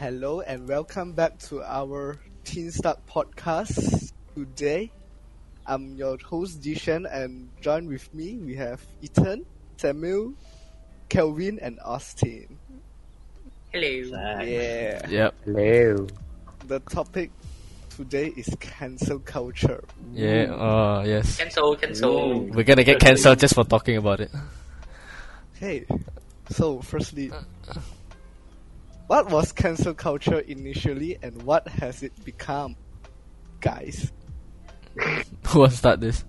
Hello and welcome back to our Teen Start podcast. Today, I'm your host Jishan and join with me we have Ethan, Samuel, Kelvin and Austin. Hello. Yeah. Yep. Hello. The topic today is cancel culture. Yeah. Uh, yes. Cancel, cancel. We're gonna get cancelled just for talking about it. Hey, so firstly, what was cancel culture initially and what has it become? Guys. Who wants to start this?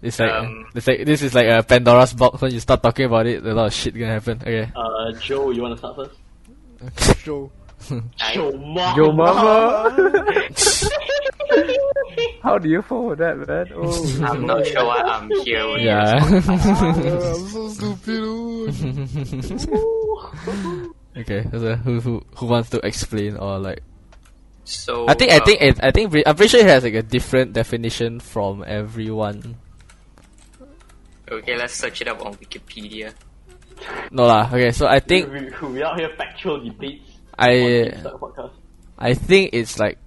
It's like, Um, it's like this is like a Pandora's box. When you start talking about it, a lot of shit gonna happen. Okay. Uh, Joe, you wanna start first? Joe. I, Joe, mom. Yo, mama. How do you follow that, man? Oh, I'm not sure why I'm here. when Yeah. I'm so stupid. Okay. So who who who wants to explain or like? So I think I uh, think it, I think pre- I'm pretty sure it has like a different definition from everyone. Okay, let's search it up on Wikipedia. No lah. Okay. So I think we, we, we out here factual debates. I on the podcast. I think it's like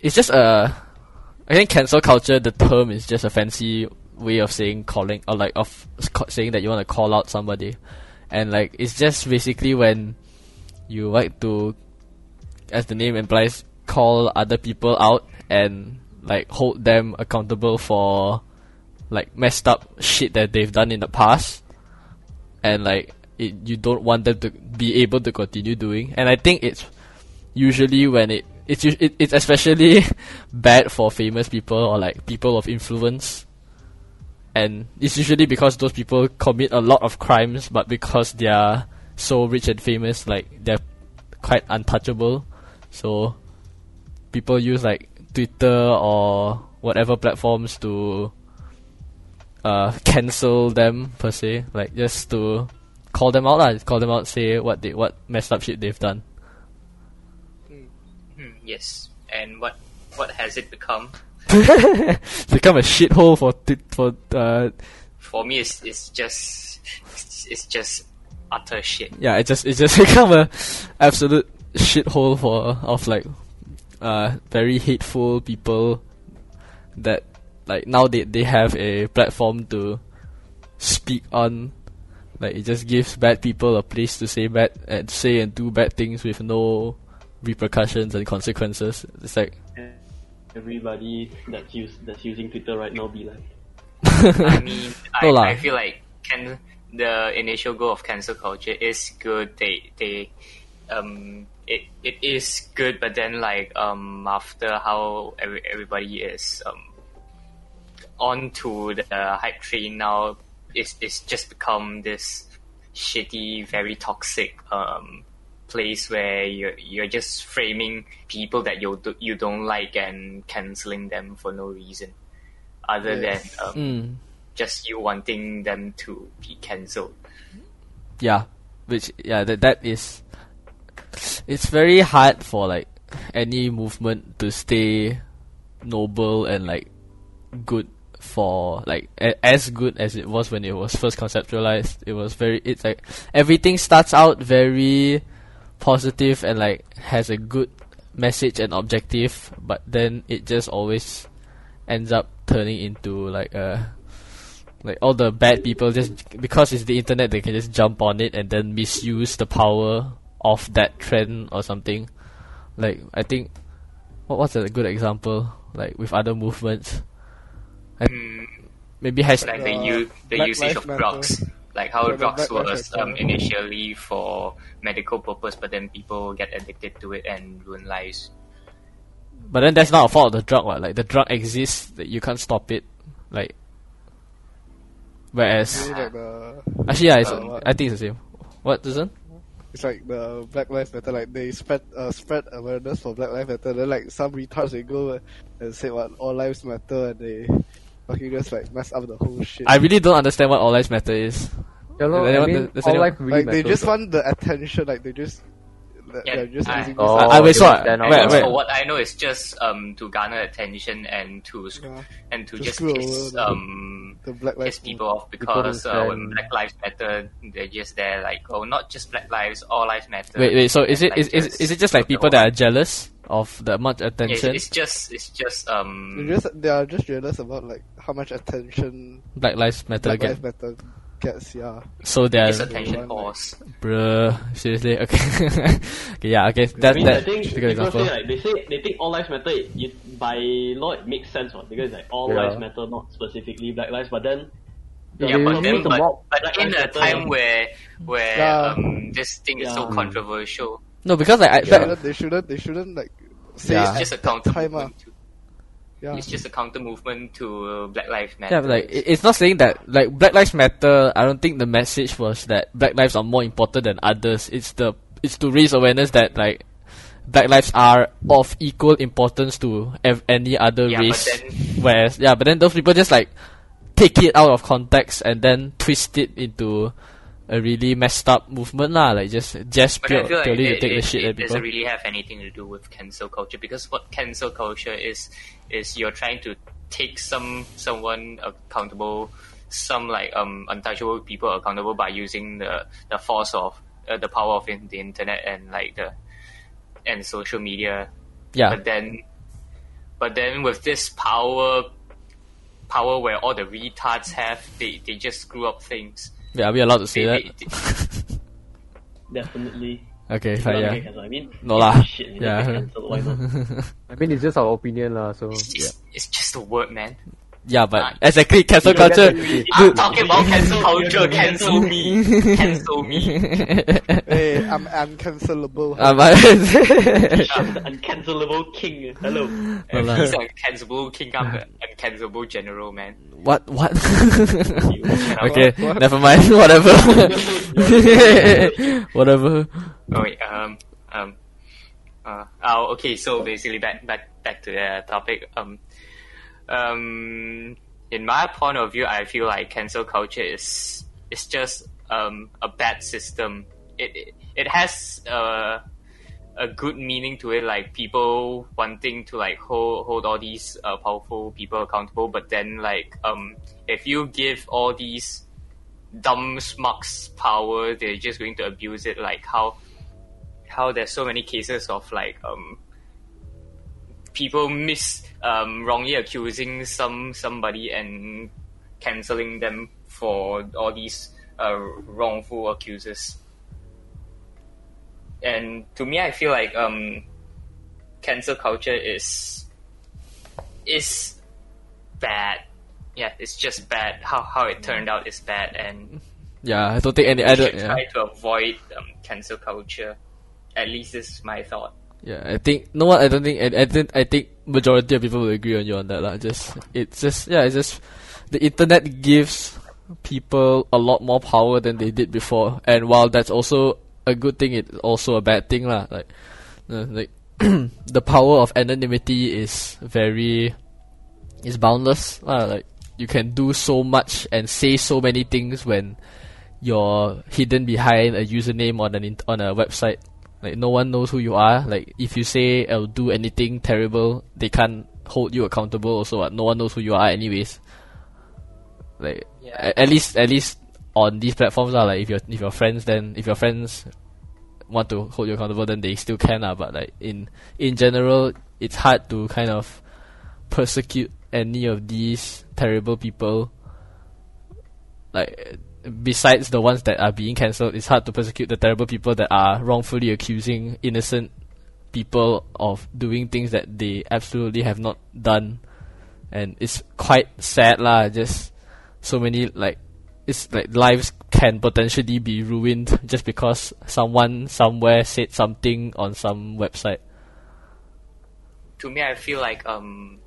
it's just a I think cancel culture the term is just a fancy way of saying calling or like of saying that you want to call out somebody and like it's just basically when you like to as the name implies call other people out and like hold them accountable for like messed up shit that they've done in the past. And like it, you don't want them to be able to continue doing. And i think it's usually when it it's it, it's especially bad for famous people or like people of influence. And it's usually because those people commit a lot of crimes but because they are so rich and famous like they're quite untouchable so people use like twitter or whatever platforms to uh cancel them per se like just to call them out lah call them out say what they what messed up shit they've done Hmm, yes. And what what has it become? become a shithole for t- for uh For me, it's it's just it's just utter shit. yeah it just it just become a absolute shithole for of like uh very hateful people that like now they they have a platform to speak on like it just gives bad people a place to say bad and say and do bad things with no repercussions and consequences it's like Everybody that's use that's using Twitter right now be like, I mean, I, No. I feel like can the initial goal of cancel culture is good. They they um it it is good, but then like um after how every, everybody is um on to the hype train now, it's it's just become this shitty, very toxic um place where you're you're just framing people that you do, you don't like and canceling them for no reason, other Yes. than um, mm, just you wanting them to be cancelled. yeah which yeah that that is it's very hard for like any movement to stay noble and like good for like a- as good as it was when it was first conceptualized it was very it's like everything starts out very positive and like has a good message and objective but then it just always ends up turning into like a like all the bad people just because it's the internet they can just jump on it and then misuse the power of that trend or something. Like i think what what's a good example? Like with other movements? Mm, maybe has like the u- the Black usage of Matter. drugs, like how Yeah, drugs was um, initially for medical purpose, but then people get addicted to it and ruin lives. but then that's not a fault of the drug what? Like the drug exists that you can't stop it. Like whereas Maybe like the actually yeah it's, Uh, i think it's the same what doesn't it's like the Black Lives Matter, like they spread uh, spread awareness for Black Lives Matter. Then like some retards they go and say what all lives matter, and they fucking just like mess up the whole shit. i really don't understand what all lives matter is yeah, no, Anyone- I mean, does all life really like they just right? want the attention. Like they just Yeah, they're just I- using Oh. I- I wait, so- wait, wait. for what I know, is just um to garner attention and to Yeah. and to To just piss the- um The Black Lives piss people off People because uh, when Black Lives Matter, they're just there like, oh, not just Black Lives, all lives matter. Wait, wait. So is it Like, is, is, just is it just like people that are jealous of the much attention. Yeah, it's, attention it's just, it's just um. They just they are just jealous about like how much attention Black Lives Matter Black get? Lives Matter gets. Yeah, So they're It's attention Everyone, like- horse. bruh. Seriously, okay. okay, yeah, okay. That I mean, that I think that's a good example. say like they say they think all lives matter. You, by law, it makes sense, right? Because like all Yeah. lives matter, not specifically black lives. But then, the Yeah, but then, the but, but in Lives a time where where Yeah. um this thing is so controversial, No, because like I, they shouldn't, they shouldn't they shouldn't like say Yeah. it's just a that time. ah. Movement. To, Yeah, It's just a counter movement to uh, Black Lives Matter. Yeah, like it's not saying that like Black Lives Matter. I don't think the message was that Black lives are more important than others. It's the it's to raise awareness that like Black lives are of equal importance to ev- any other Yeah, but race. then- Whereas yeah, but then those people just like take it out of context and then twist it into a really messed up movement lah. Like just just pure, like purely it, to take it, the shit it at people. doesn't really have anything to do with cancel culture because what cancel culture is is you're trying to take some someone accountable, some like um untouchable people accountable by using the the force of uh, the power of in, the internet and like the and social media. yeah, But then, but then with this power, power where all the retards have, they they just screw up things. Yeah. Are we allowed to say They- that? definitely. Okay, fine. Yeah. I mean, No lah. Shit, Yeah. yeah. Cancelled, why not? I mean, it's just our opinion, lah. So it's, yeah. it's just a word, man. Yeah, but Ah. exactly cancel You don't culture. get to- I'm talking about cancel culture. You're Cancel me. Cancel me. hey, I'm uncancelable. I- I'm the uncancelable king. Hello. No lah. He's an uncancelable king. I'm an uncancelable general, man. what? What? Okay, What? never mind. Whatever. Whatever. Oh wait. Um. Um. Uh. Oh. Okay. So basically, back back back to the topic. Um. Um. In my point of view, I feel like cancel culture is is just um a bad system. It it, it has uh a good meaning to it, like people wanting to like hold hold all these uh, powerful people accountable. But then, like, um, if you give all these dumb smucks power, they're just going to abuse it. Like how how there's so many cases of like um people miss um wrongly accusing some somebody and canceling them for all these uh, wrongful accuses. And to me, I feel like um, cancel culture is is bad. Yeah, it's just bad. How how it turned out is bad, and Yeah, I don't think any. I don't. Yeah. try to avoid um, cancel culture. At least this is my thought. Yeah, I think no one. I don't think. I, I think. I think majority of people will agree on you on that. Lah. Just it's just yeah. It's just the internet gives people a lot more power than they did before, and while that's also a good thing, it's also a bad thing, lah. Like, uh, like the power of anonymity is very is boundless. lah. Like you can do so much and say so many things when you're hidden behind a username on an on a website. Like no one knows who you are. Like if you say I'll do anything terrible, they can't hold you accountable. Also, what? no one knows who you are, anyways. Like Yeah. at least at least on these platforms are like if your if your friends then if your friends want to hold you accountable, then they still can. lah. but like in in general, it's hard to kind of persecute any of these terrible people. Like besides the ones that are being cancelled, it's hard to persecute the terrible people that are wrongfully accusing innocent people of doing things that they absolutely have not done. And it's quite sad lah, just so many like it's like lives can potentially be ruined just because someone somewhere said something on some website. to me, I feel like um,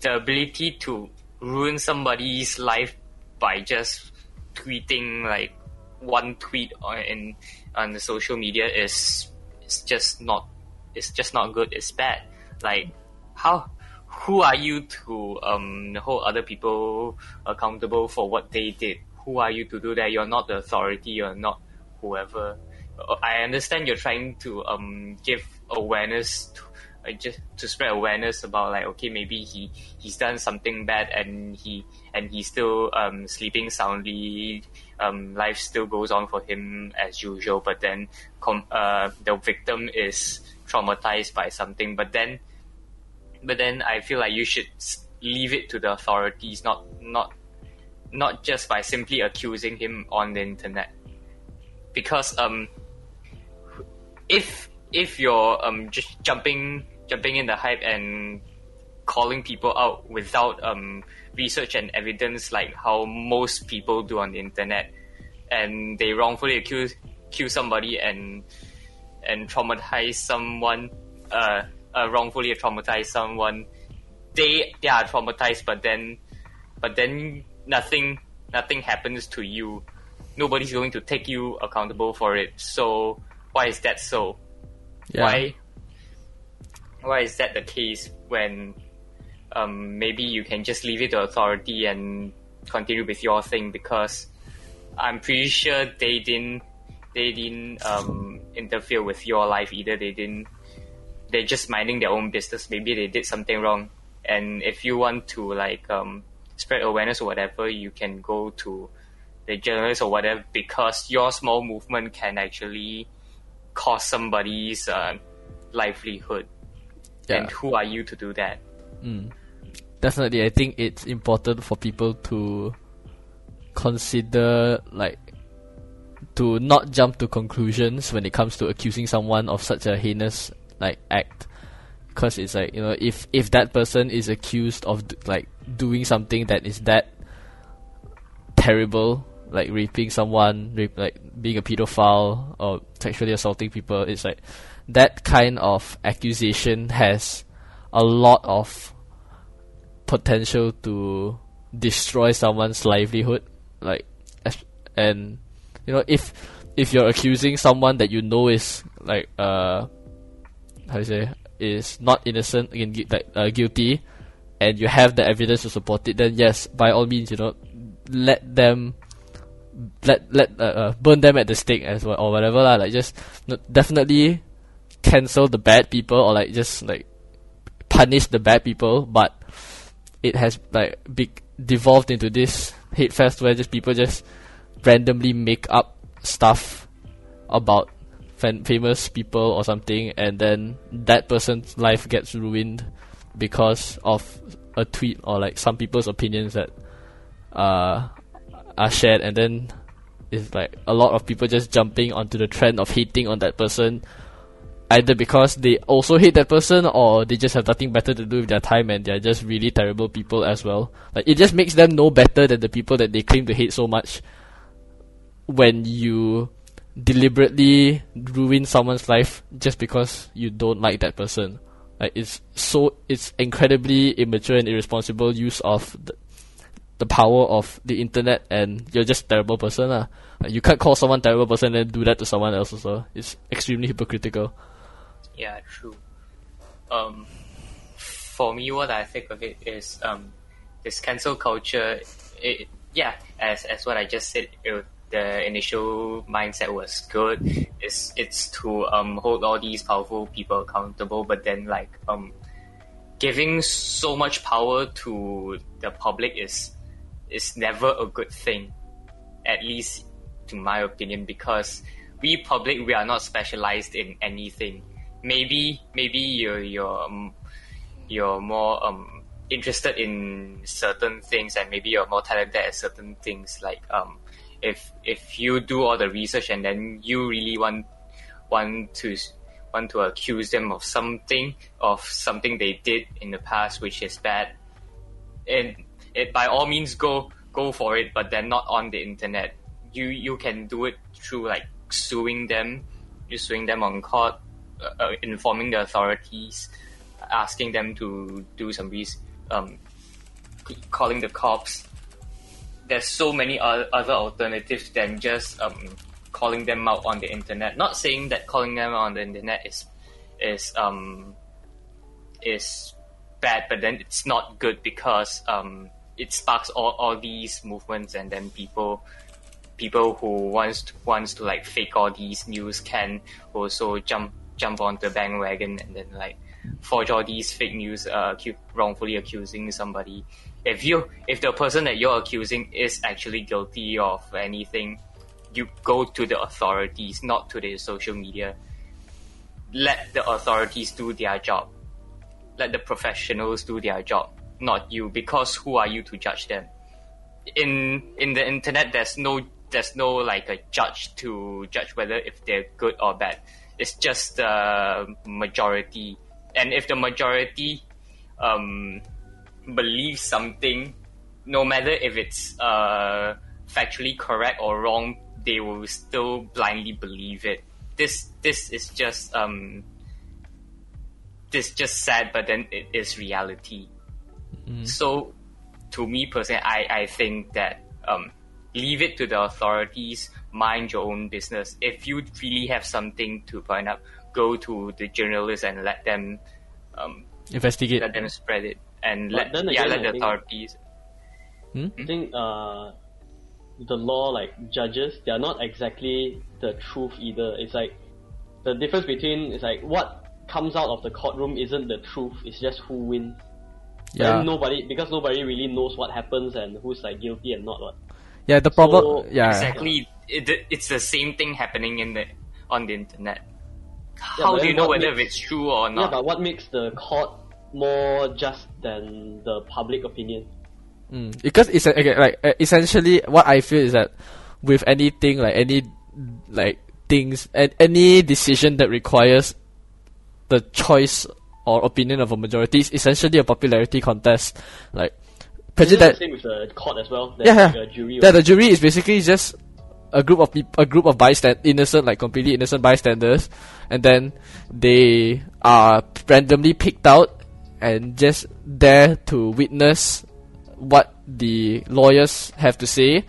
the ability to ruin somebody's life by just tweeting like one tweet on in on the social media is it's just not it's just not good. It's bad. Like how who are you to um hold other people accountable for what they did? Who are you to do that? You're not the authority. You're not whoever. Uh, I understand you're trying to um give awareness to, like just to spread awareness about like okay maybe he he's done something bad and he and he's still um, sleeping soundly um, life still goes on for him as usual but then com- uh, the victim is traumatized by something but then but then I feel like you should leave it to the authorities not not not just by simply accusing him on the internet. Because um if if you're um just jumping jumping in the hype and calling people out without um research and evidence like how most people do on the internet. And they wrongfully accuse accuse somebody and and traumatize someone uh, uh wrongfully traumatize someone. They they are traumatized but then but then nothing nothing happens to you. Nobody's going to take you accountable for it. So why is that so? Yeah. why why is that the case when um, maybe you can just leave it to authority and continue with your thing because I'm pretty sure they didn't they didn't um, interfere with your life either. They didn't. They're just minding their own business. Maybe they did something wrong, and if you want to like um, spread awareness or whatever, you can go to the journalists or whatever because your small movement can actually cost somebody's uh, livelihood. Yeah. And who are you to do that? Mm. definitely i think it's important for people to consider like to not jump to conclusions when it comes to accusing someone of such a heinous like act because it's like you know if if that person is accused of like doing something that is that terrible like raping someone rape, like being a pedophile or sexually assaulting people it's like that kind of accusation has a lot of potential to destroy someone's livelihood like and you know if if you're accusing someone that you know is like uh how you say is not innocent again like uh, guilty and you have the evidence to support it then yes by all means you know let them let let uh, uh, burn them at the stake as well or whatever lah like just definitely cancel the bad people or like just like punish the bad people but it has like big devolved into this hate fest where just people just randomly make up stuff about famous people or something and then that person's life gets ruined because of a tweet or like some people's opinions that uh, are shared and then it's like a lot of people just jumping onto the trend of hating on that person either because they also hate that person or they just have nothing better to do with their time and they're just really terrible people as well. Like it just makes them no better than the people that they claim to hate so much when you deliberately ruin someone's life just because you don't like that person. Like it's so it's incredibly immature and irresponsible use of the, the power of the internet and you're just a terrible person. Like, you can't call someone terrible person and do that to someone else also. It's extremely hypocritical. Yeah, true. Um, for me, what I think of it is um, this cancel culture. It, yeah, as as what I just said, it, the initial mindset was good. It's it's to um hold all these powerful people accountable, but then like um giving so much power to the public is is never a good thing. At least to my opinion, because we public we are not specialized in anything. Maybe maybe you're you're um, you're more um interested in certain things and maybe you're more talented at certain things like um if if you do all the research and then you really want want to want to accuse them of something of something they did in the past which is bad and it by all means go go for it but then not on the internet. You you can do it through like suing them. You suing them on court uh, uh, informing the authorities asking them to do some res- um calling the cops. There's so many other alternatives than just um calling them out on the internet. Not saying that calling them on the internet is is um is bad, but then it's not good because um, it sparks all, all these movements, and then people people who wants to, wants to like fake all these news can also jump jump onto the bandwagon and then like forge all these fake news, uh, wrongfully accusing somebody. If you, if the person that you're accusing is actually guilty of anything, you go to the authorities, not to the social media. Let the authorities do their job. Let the professionals do their job, not you, because who are you to judge them? In in the internet, there's no there's no like a judge to judge whether if they're good or bad. It's just the majority, and if the majority um, believes something, no matter if it's uh, factually correct or wrong, they will still blindly believe it. This this is just um, this just sad, but then it is reality. So, to me personally, I, I think that um, leave it to the authorities, mind your own business. If you really have something to point up, go to the journalists and let them um, Investigate. let them spread it and But let then yeah let I the think- authorities. I think uh, the law, like judges, they are not exactly the truth either. It's like the difference between it's like what comes out of the courtroom isn't the truth. It's just who wins. Yeah. Then nobody because nobody really knows what happens and who's like guilty and not what. Yeah, the problem. So- yeah. Exactly, it, it's the same thing happening in the on the internet. How but do you know whether makes- it's true or not? Yeah, not? but what makes the court more just than the public opinion? Mm. Because it's a- okay, like uh, essentially what I feel is that with anything like any like things and any decision that requires the choice or opinion of a majority is essentially a popularity contest. Like Isn't it the same with the court as well? There's yeah, yeah. like a jury. yeah, the jury is basically just a group of peop- a group of bystand innocent, like completely innocent bystanders, and then they are randomly picked out and just there to witness what the lawyers have to say,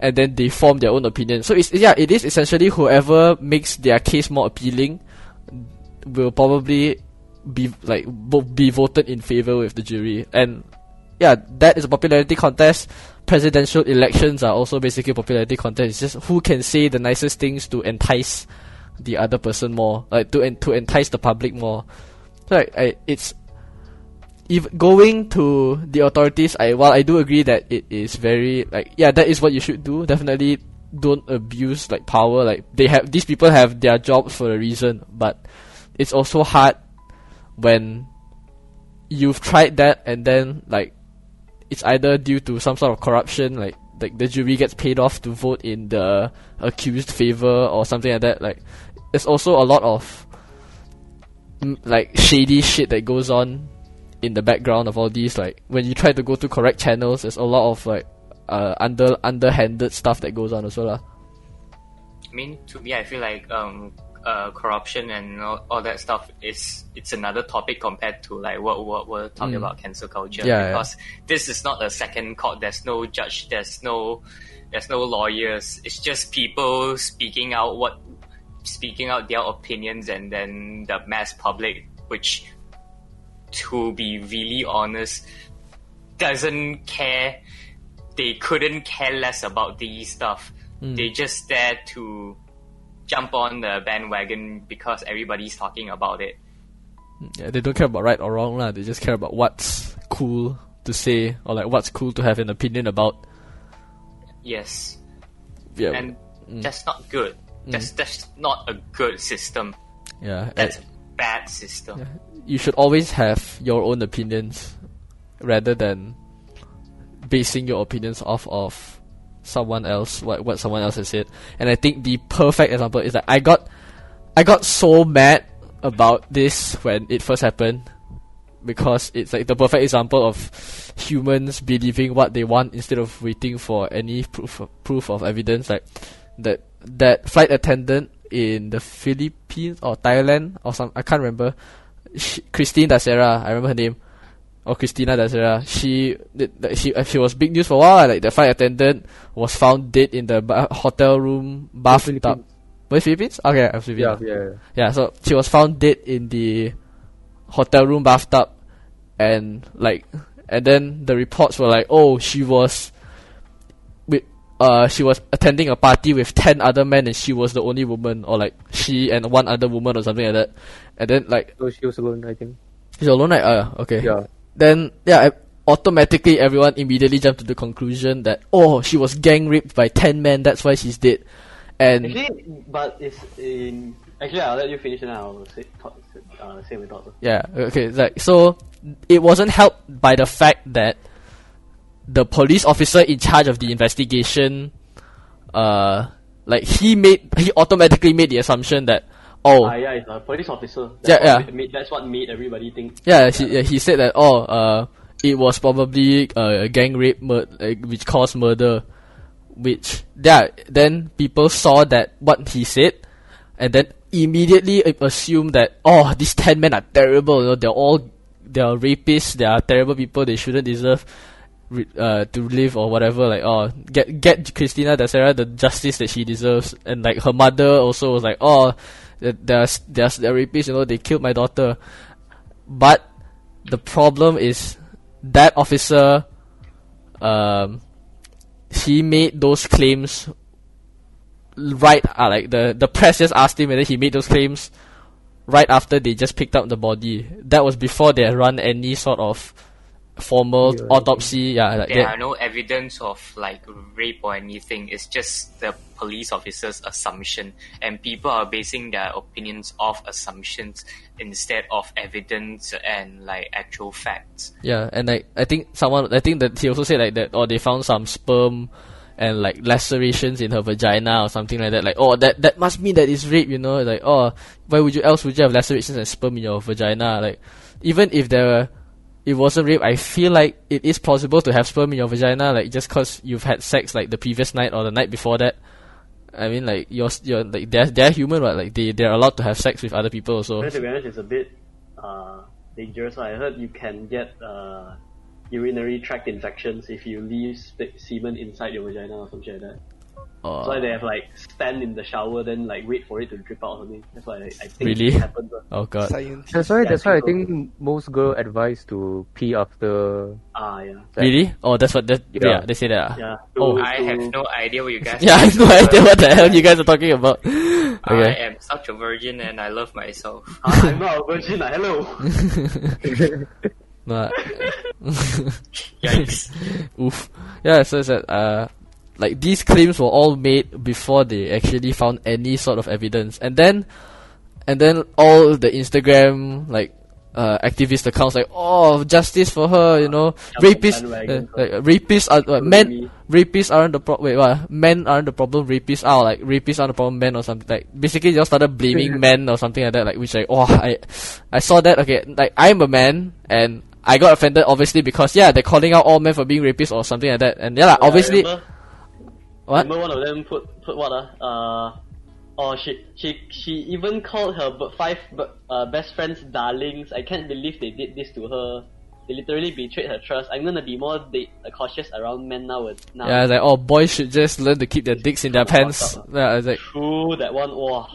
and then they form their own opinion. So it's yeah, it is essentially whoever makes their case more appealing will probably be like be voted in favor with the jury and yeah, that is a popularity contest. Presidential elections are also basically popularity contests. It's just who can say the nicest things to entice the other person more, like to en- to entice the public more. So like, I, it's if going to the authorities. I while I do agree that it is very like yeah, that is what you should do. Definitely don't abuse like power. Like they have these people have their jobs for a reason, but it's also hard when you've tried that and then like it's either due to some sort of corruption, like like the jury gets paid off to vote in the accused favor or something like that. Like there's also a lot of mm, like shady shit that goes on in the background of all these. Like when you try to go to correct channels, there's a lot of like uh under underhanded stuff that goes on also lah. I mean, to me, I feel like um, uh, corruption and all, all that stuff is it's another topic compared to like what what we're talking Mm. about cancel culture. Yeah, yeah. because this is not a second court. There's no judge. There's no there's no lawyers. It's just people speaking out what speaking out their opinions, and then the mass public, which to be really honest, doesn't care. They couldn't care less about these stuff. They just there to jump on the bandwagon because everybody's talking about it. Yeah, they don't care about right or wrong lah. They just care about what's cool to say or like what's cool to have an opinion about. Yes, Yeah, and mm. that's not good. Mm. That's that's not a good system. yeah. That's and a bad system. you should always have your own opinions rather than basing your opinions off of someone else what what someone else has said. And I think the perfect example is that I got I got so mad about this when it first happened because it's like the perfect example of humans believing what they want instead of waiting for any proof of, proof of evidence. Like that that flight attendant in the Philippines or Thailand or some I can't remember. She, Christine Dacera I remember her name or Christina Dacera she she uh, she was big news for a while like the flight attendant was found dead in the ba- hotel room bathtub Philippines. was it Philippines okay uh, Yeah, Philippines yeah, yeah. yeah, so she was found dead in the hotel room bathtub, and like, and then the reports were like, oh, she was with uh, she was attending a party with ten other men and she was the only woman, or like she and one other woman or something like that. And then like So she was alone, I think. she's alone, right? Uh, okay. Yeah. Then yeah, automatically everyone immediately jumped to the conclusion that oh, she was gang raped by ten men. That's why she's dead. And Actually, but it's in. Actually, I'll let you finish and I'll say, talk, uh, say my thoughts. Yeah, okay, like so it wasn't helped by the fact that the police officer in charge of the investigation uh like he made he automatically made the assumption that oh Ah, yeah, it's a police officer. Yeah, That's yeah. what Made, that's what made everybody think. yeah he, yeah, he said that oh uh it was probably uh, a gang rape mur- which caused murder which yeah then people saw that what he said and then immediately assumed that oh these 10 men are terrible you know they're all they are rapists they are terrible people they shouldn't deserve uh, to live or whatever like oh get get Christina Dacera the justice that she deserves and like her mother also was like oh they're, they're, they're rapists you know they killed my daughter. But the problem is that officer um he made those claims right uh, like the the press just asked him whether he made those claims right after they just picked up the body. That was before they had run any sort of formal Yeah. autopsy yeah like There they- are no evidence of like rape or anything. It's just the police officer's assumption, and people are basing their opinions off assumptions instead of evidence and like actual facts. Yeah, and like I think someone I think that he also said like that or they found some sperm and like lacerations in her vagina or something like that. Like oh that that must mean that it's rape, you know? Like oh why would you else would you have lacerations and sperm in your vagina? Like even if there were it wasn't rape, I feel like it is possible to have sperm in your vagina, like just cause you've had sex like the previous night or the night before that. I mean, like you're you're like they're they're human, right? Like they they're allowed to have sex with other people So to be honest, it's a bit uh, dangerous. I heard you can get uh, urinary tract infections if you leave semen inside your vagina or something like that. That's why Uh, they have like stand in the shower, then like wait for it to drip out or something. That's why I, I think Really? it happens. uh. oh god. Scientist. That's why. Yeah, That's why I people- think most girl advise to pee after. Ah, yeah, Really? Oh, that's what that yeah, Yeah. they say that. ah? yeah. Oh. I to- have no idea what you guys. Yeah, I have no idea what the hell you guys are talking about. I am such a virgin and I love myself. Ah, I'm not a virgin. Hello. No, Yikes. Oof. Yeah, so it's that uh like these claims were all made before they actually found any sort of evidence. And then and then all the Instagram like uh, activist accounts like oh justice for her you know. Rapists uh, like rapists are uh, men me. rapists aren't the problem wait what? Men aren't the problem rapists are like rapists aren't the problem men or something. Like basically they just started blaming men or something like that like which like oh I I saw that okay like I'm a man and I got offended obviously because yeah they're calling out all men for being rapists or something like that. And yeah, lah, Yeah, obviously what remember one of them put put what ah? Uh, oh she she she even called her five uh, best friends darlings. I can't believe they did this to her. They literally betrayed her trust. I'm gonna be more da- uh, cautious around men now. with- now. yeah like oh boys should just learn to keep their dicks in their pants yeah I was like True that one. Wow.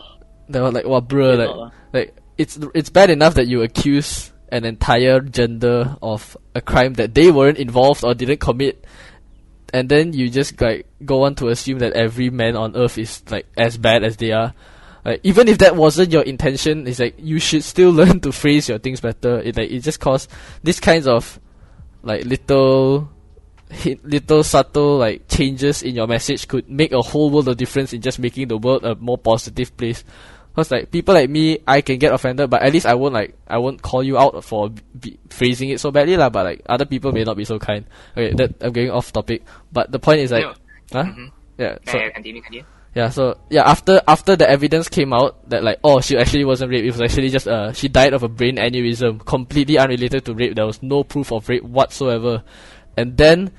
they were like wow bro like lah. like it's it's bad enough that you accuse an entire gender of a crime that they weren't involved or didn't commit and then you just like go on to assume that every man on earth is like as bad as they are. Like even if that wasn't your intention it's like you should still learn to phrase your things better. It like it just cause these kinds of like little little subtle like changes in your message could make a whole world of difference in just making the world a more positive place Cause like people like me, I can get offended, but at least I won't like I won't call you out for b- phrasing it so badly lah. But like other people may not be so kind. Okay, that I'm getting off topic. But the point is like, No. huh? Mhm. Yeah. So Yeah, continue, continue. yeah, so yeah, after after the evidence came out that like oh she actually wasn't raped, it was actually just uh she died of a brain aneurysm, completely unrelated to rape. There was no proof of rape whatsoever, and then.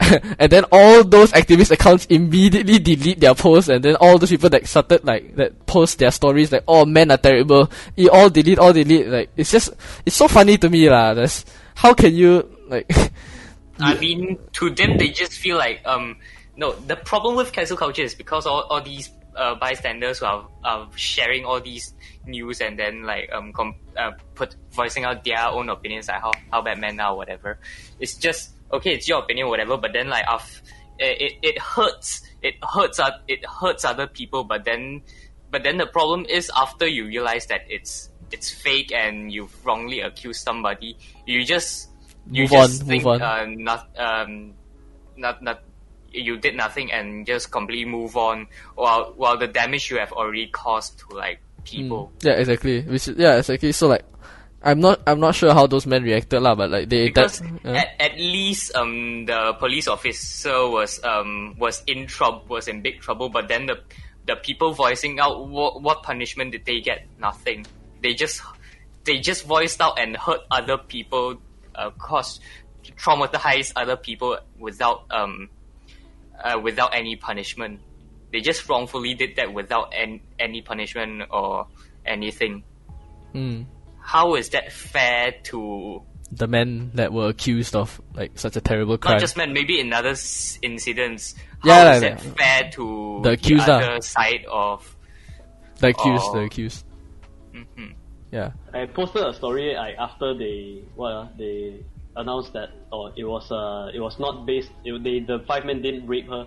and then all those activist accounts immediately delete their posts, and then all those people that started like that post their stories like, "Oh, men are terrible." It all delete, all delete. Like it's just, it's so funny to me, lah. That's how can you like? I mean, to them, they just feel like um. No, the problem with cancel culture is because all, all these uh, bystanders who are, are sharing all these news and then like um com- uh, put voicing out their own opinions like how how bad men are whatever. It's just okay, it's your opinion, whatever. But then like af- it it hurts it hurts it hurts other people but then but then the problem is after you realize that it's it's fake and you've wrongly accused somebody you just you Move on, just move think on. Uh, not um not not you did nothing and just completely move on while while the damage you have already caused to like people Yeah, exactly. Which yeah, exactly. So like, I'm not I'm not sure how those men reacted lah, but like they because that, yeah. at, at least um the police officer was um was in trouble was in big trouble but then the the people voicing out what, what punishment did they get nothing they just they just voiced out and hurt other people uh, cause traumatized other people without um uh, without any punishment they just wrongfully did that without an, any punishment or anything Mm. How is that fair to the men that were accused of like such a terrible crime. Not just men, maybe in other s- incidents. Yeah, How like is that that. fair to The accused ah. other side of? the accused, Oh. the accused. Mhm. Yeah. I posted a story like after they what ah, they announced that or it was uh it was not based it, they the five men didn't rape her.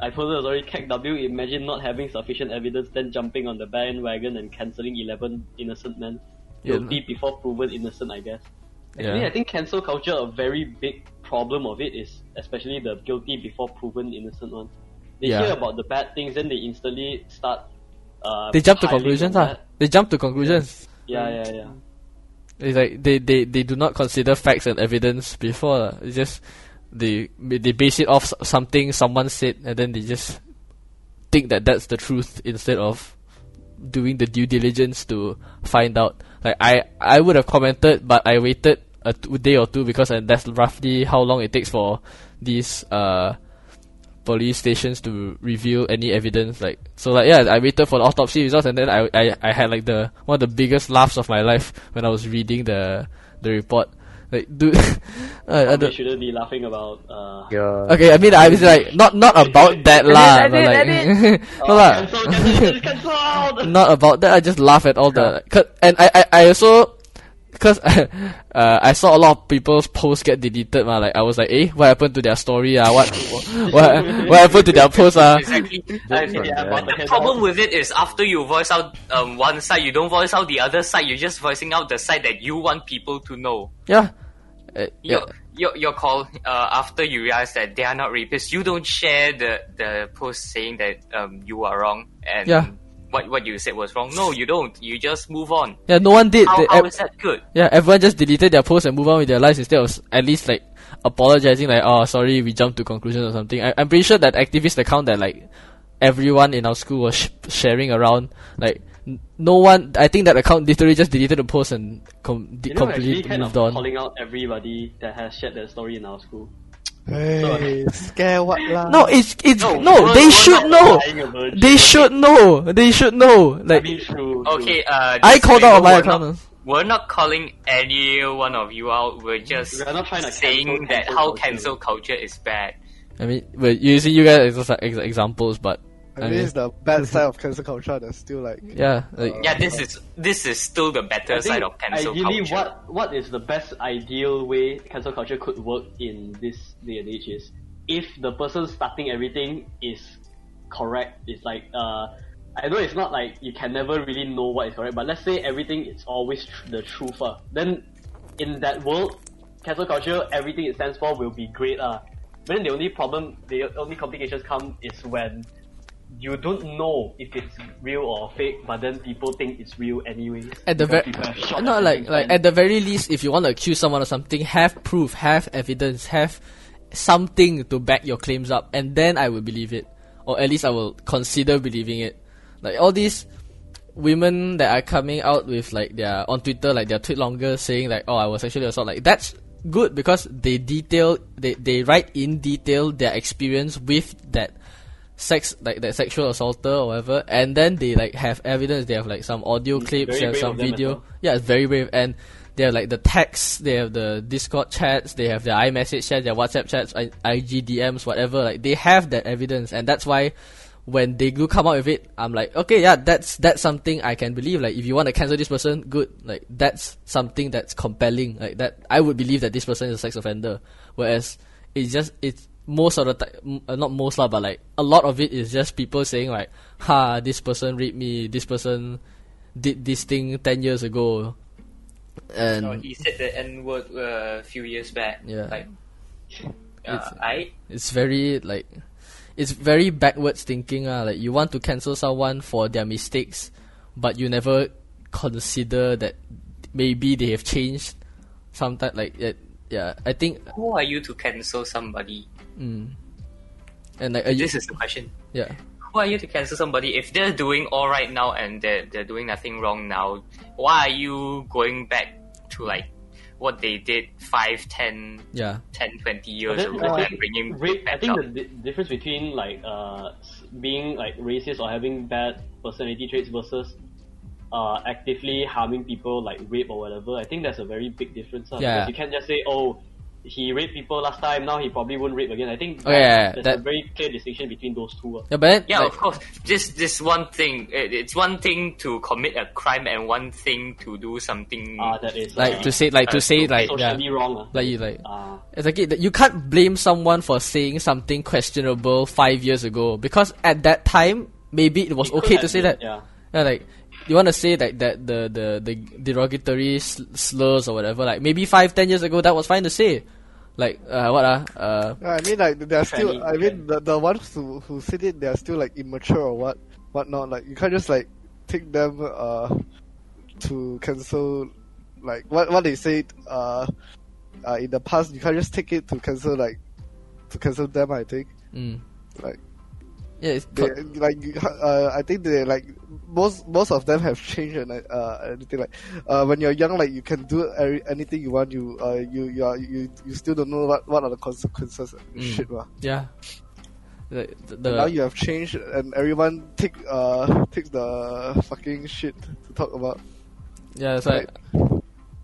I posted a story CAC W imagine not having sufficient evidence then jumping on the bandwagon and cancelling eleven innocent men. Yeah. Guilty before proven innocent I guess. Actually Yeah. I think cancel culture a very big problem of it is especially the guilty before proven innocent one. They Yeah. hear about the bad things then they instantly start uh They jump to conclusions, on ah. that. They jump to conclusions. Yeah, yeah, yeah. It's like they, they, they do not consider facts and evidence before. lah. It's just they they base it off something someone said, and then they just think that that's the truth instead of doing the due diligence to find out. Like I I would have commented, but I waited a day or two because uh, that's roughly how long it takes for these uh police stations to reveal any evidence like so like yeah I waited for the autopsy results and then I, I, I had like the one of the biggest laughs of my life when I was reading the the report like dude I, I don't, shouldn't be laughing about uh Yeah. okay I mean I was like not not about that lah Edit, but edit, like no lah not about that. I just laugh at all the. Cause, and I, I, I also, cause uh, I saw a lot of people's posts get deleted. Ma, like I was like, eh, what happened to their story? Ah, what, what, what happened to their post? Ah, Exactly. I That's yeah, yeah. the The problem with it is after you voice out um, one side, you don't voice out the other side. You're just voicing out the side that you want people to know. yeah. Uh, yeah. Your your your call uh, after you realize that they are not rapists. You don't share the the post saying that um, you are wrong and Yeah. What what you said was wrong. No, you don't. You just move on. Yeah, no one did. How, They- how ev- is that good? yeah, everyone just deleted their posts and move on with their lives instead of at least like apologizing, like, oh, sorry, we jumped to conclusions or something. I, I'm pretty sure that activist account that like everyone in our school was sh- sharing around, like, no one. I think that account literally just deleted the post and com- de- You know, completely moved on. calling out everybody that has shared their story in our school. Hey, scare what lah? No, it's it's no. No, we're- they we're should know. Lying about it. They should know. They should know. I Like mean, true. true. Okay, uh, I called out on know, my we're account. Not, we're not calling any one of you out. We're just We are not trying to saying cancel that cancel how cancel culture is bad. I mean, but you see, you guys are ex- examples, but I I mean, mean, it's the bad side of cancel culture that's still like. yeah, like Yeah, this is this is still the better I think side of cancel ideally, culture. what what is the best ideal way cancel culture could work in this day and age is if the person starting everything is correct. It's like uh, I know it's not like you can never really know what is correct, but let's say everything is always tr- the truth. Uh. Then in that world, cancel culture, everything it stands for will be great. Uh. But then the only problem, the only complications come is when you don't know if it's real or fake, but then people think it's real anyways. at the very people have shot not like like at the very least, if you want to accuse someone of something, have proof, have evidence, have something to back your claims up, and then I will believe it, or at least I will consider believing it. Like all these women that are coming out with like their on Twitter, like their tweet longer saying like, "Oh, I was actually assaulted." Like that's good because they detail, they they write in detail their experience with that sex like that sexual assaulter or whatever and then they like have evidence. They have like some audio clips very they have some of them as video. well. yeah it's very brave. And they have like the texts they have the discord chats they have their imessage chats their whatsapp chats I- ig dms whatever. Like they have that evidence. And that's why when they do come out with it i'm like okay yeah that's that's something i can believe. Like if you want to cancel this person good. Like that's something that's compelling. Like that i would believe that this person is a sex offender. Whereas it's just it's most of the time, uh, not most lah, but like a lot of it is just people saying like, "Ha, this person raped me. This person did this thing ten years ago," and Oh, he said the N word uh, a few years back. Yeah. Like, uh, It's- I it's very like it's very backwards thinking ah. Like you want to cancel someone for their mistakes, but you never consider that maybe they have changed. Sometimes like it, yeah, I think who are you to cancel somebody? Mm, and like you, This is the question. yeah, Who are you to cancel somebody if they're doing all right now and they're they're doing nothing wrong now? Why are you going back to like what they did 5, 10, yeah, 10 20 years then, ago I and think, bringing rape, it I think up? the di- difference between like uh, being like racist or having bad personality traits versus uh, actively harming people like rape or whatever, I think that's a very big difference. lah. Yeah. Because you can't just say, oh, he raped people last time, now he probably won't rape again. I think Oh, yeah, yeah, there's that- a very clear distinction between those two. ah. yeah. But then, Yeah, like, of course. Just this one thing. It, it's one thing to commit a crime and one thing to do something. Ah, that is like uh, to say like to uh, say like yeah, wrong. ah. like you like Ah. It's like it- you can't blame someone for saying something questionable five years ago because at that time maybe it was It okay to say been, that. Yeah. Yeah, like you want to say like that the the the derogatory sl- slurs or whatever. Like maybe five ten years ago that was fine to say. Like uh, what ah uh, I mean, like they're still. I mean, the the ones who who said it, they're still like immature or what, whatnot. Like you can't just like take them uh to cancel, like what what they said uh, uh in the past. You can't just take it to cancel like to cancel them. I think mm, like yeah, it's they like uh, I think they like most most of them have changed and uh anything like uh when you're young like you can do anything you want you uh you you are you you still don't know what what are the consequences and Mm. shit lah. yeah. The, the, the- now you have changed and everyone take uh takes the fucking shit to talk about yeah, that's why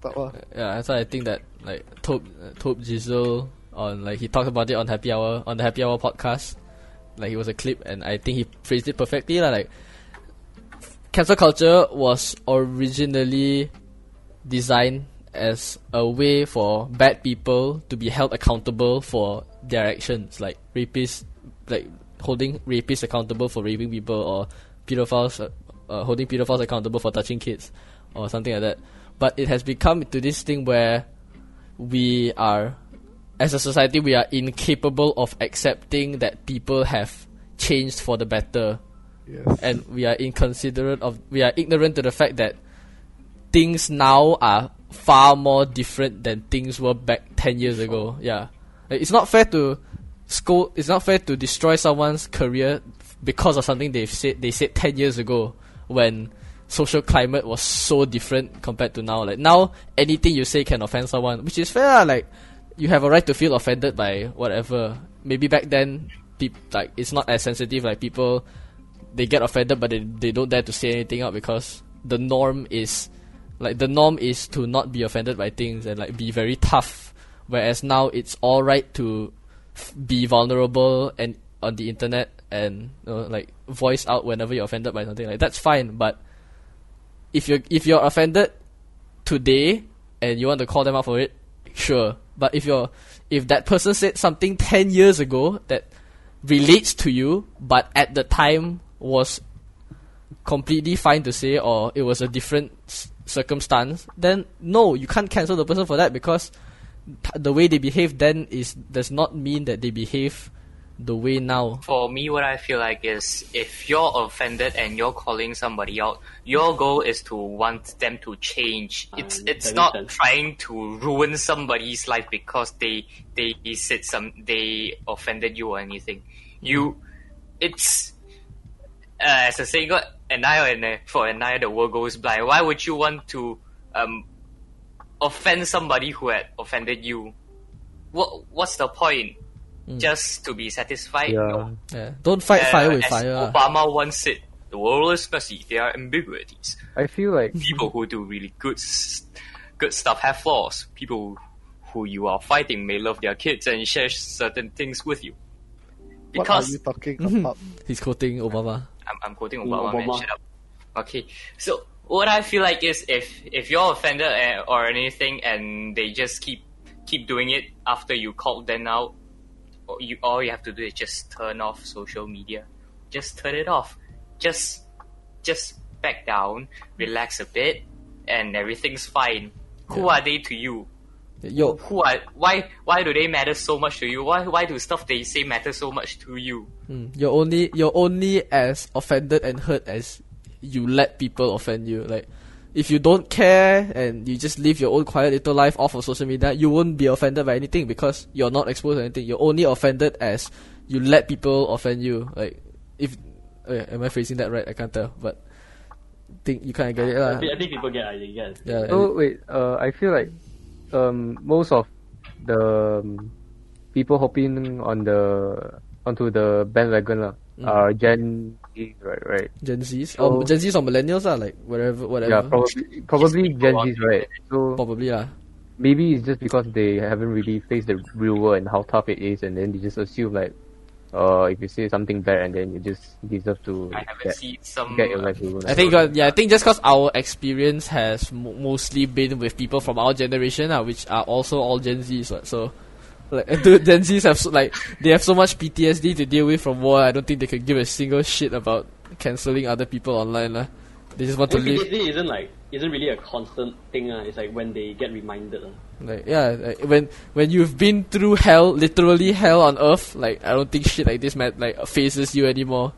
But, uh, yeah, that's why I think that like Tope uh, Tope Jizzle on like he talked about it on Happy Hour on the Happy Hour podcast. Like it was a clip, and I think he phrased it perfectly. lah. Like cancel culture was originally designed as a way for bad people to be held accountable for their actions, like rapists, like holding rapists accountable for raping people, or pedophiles, uh, uh, holding pedophiles accountable for touching kids, or something like that. But it has become to this thing where we are, as a society, we are incapable of accepting that people have changed for the better. Yes. and we are inconsiderate of we are ignorant to the fact that things now are far more different than things were back 10 years ago. Yeah. It's not fair to scold it's not fair to destroy someone's career because of something they've said they said 10 years ago when social climate was so different compared to now. Like now anything you say can offend someone which is fair like you have a right to feel offended by whatever. Maybe back then like it's not as sensitive like people they get offended but they, they don't dare to say anything out because the norm is like the norm is to not be offended by things and like be very tough. Whereas now it's all right to f- be vulnerable and on the internet and you know, like voice out whenever you're offended by something. Like that's fine but if you're if you're offended today and you want to call them out for it sure. But if you're if that person said something 10 years ago that relates to you but at the time was completely fine to say or it was a different s- circumstance then no you can't cancel the person for that because the way they behave then is does not mean that they behave the way now For me, what I feel like is if you're offended and you're calling somebody out, your goal is to want them to change. Ah, It's that it's not sense. trying to ruin somebody's life because they they said some they offended you or anything. You, it's uh, as a saying, got an eye and a, for an eye the world goes blind. Why would you want to um offend somebody who had offended you? What what's the point? Just to be satisfied? Yeah. No. yeah. don't fight Uh, fire with as fire. Obama once said, "The world is messy. There are ambiguities. I feel like People who do really good, good stuff have flaws. People who you are fighting may love their kids and share certain things with you." what are Because you talking Mm-hmm. about? he's quoting obama I'm, I'm quoting Mm, Obama, man. Shut up. Okay, so what I feel like is if if you're offended uh, or anything, and they just keep keep doing it after you called them out, you all you have to do is just turn off social media. Just turn it off. Just just back down, relax a bit, and everything's fine. Who are they to you? Yo, Who are why why do they matter so much to you? Why why do stuff they say matter so much to you? mm, you're only you're only as offended and hurt as you let people offend you. Like, if you don't care and you just live your own quiet little life off of social media, you won't be offended by anything because you're not exposed to anything. You're only offended as you let people offend you. Like, if uh, am I phrasing that right? I can't tell, but think you kind of get it, I lah. think, I think people get it. Yes. Yeah. So wait, uh, I feel like um, most of the um, people hopping on the onto the bandwagon lah Mm. are Gen Z, right? Right. Gen Zs, So- or Gen Zs or millennials are like whatever, whatever. Yeah, probably probably Gen Zs, right? So Probably, yeah. maybe it's just because they haven't really faced the real world and how tough it is, and then they just assume like, uh, if you say something bad, and then you just deserve to I haven't get, seen some. get your life ruined. I think, uh, yeah, I think just because our experience has mo mostly been with people from our generation, uh, which are also all Gen Zs, what, so. Like, dude, Gen Zs have so, like they have so much PTSD to deal with from war. I don't think they could give a single shit about canceling other people online. lah. They just want to I live. PTSD isn't like isn't really a constant thing. Uh. It's like when they get reminded. Uh. Like yeah, like, when when you've been through hell, literally hell on earth, like I don't think shit like this mat like phases you anymore.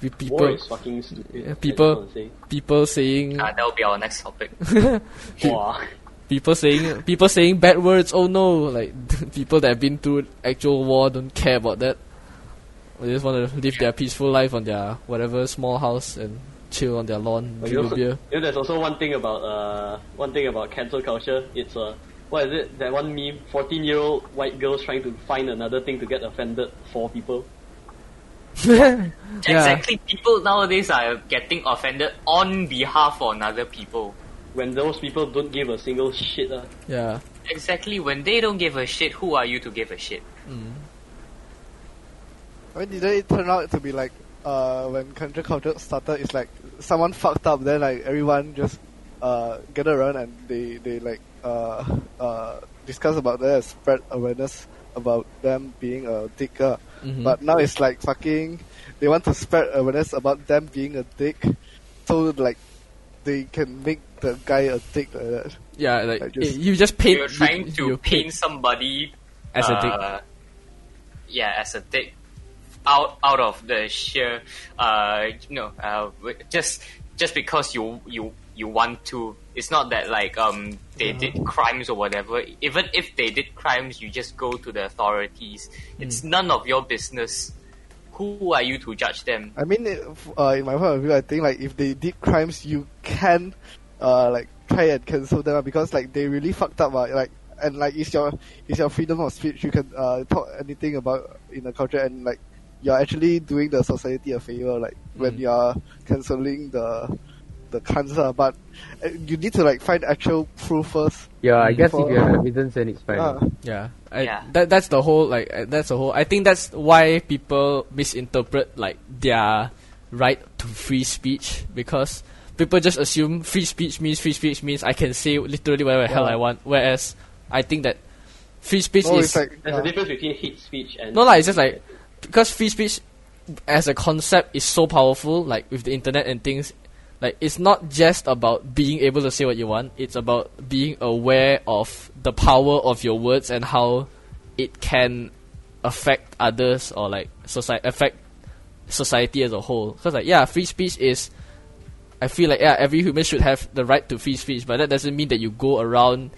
With War people is fucking stupid. Yeah, people- what saying. people saying Ah, that will be our next topic. Wow. People saying people saying bad words. Oh no, like people that have been through actual war don't care about that. They just want to live their peaceful life on their whatever small house and chill on their lawn, But you drink a know, beer. you know, there's also one thing about uh, one thing about cancel culture. It's uh, what is it? That one meme: fourteen-year-old white girls trying to find another thing to get offended for people. yeah, Exactly, people nowadays are getting offended on behalf of another people. When those people don't give a single shit. Uh. yeah. Exactly, when they don't give a shit, who are you to give a shit? I mean, didn't it turn out to be like uh, when cancel culture started? It's like someone fucked up, then like everyone just uh, get around and they they like uh, uh, discuss about that, and spread awareness about them being a dicker. Mhm. But now it's like fucking. They want to spread awareness about them being a dick, so like they can make the guy a dick like that. Yeah, like Like just- you just paint. You're trying you, to you paint somebody as a dick. uh, Yeah, as a dick. Out out of the sheer, uh, you know, uh, just just because you you you want to. It's not that like um they did crimes or whatever. Even if they did crimes, you just go to the authorities. It's none of your business. Who are you to judge them? I mean, if, uh, in my point of view, I think like if they did crimes, you can, uh, like try and cancel them because like they really fucked up, uh, like and like it's your it's your freedom of speech. You can uh talk anything about in the culture and like you're actually doing the society a favor, like when Mm. you're canceling the the cancer. But uh, you need to like find actual proof first. Yeah, I guess For- if you have evidence, then it's fine. Ah. Yeah, I, Yeah. That that's the whole like uh, that's the whole. I think that's why people misinterpret like their right to free speech because people just assume free speech means free speech means I can say literally whatever the hell I want. Whereas I think that free speech No, is it's like There's uh, a difference between hate speech and no like It's just like because free speech as a concept is so powerful, like with the internet and things. Like it's not just about being able to say what you want. It's about being aware of the power of your words and how it can affect others or like society affect society as a whole. Because like yeah, free speech is. I feel like yeah, every human should have the right to free speech, but that doesn't mean that you go around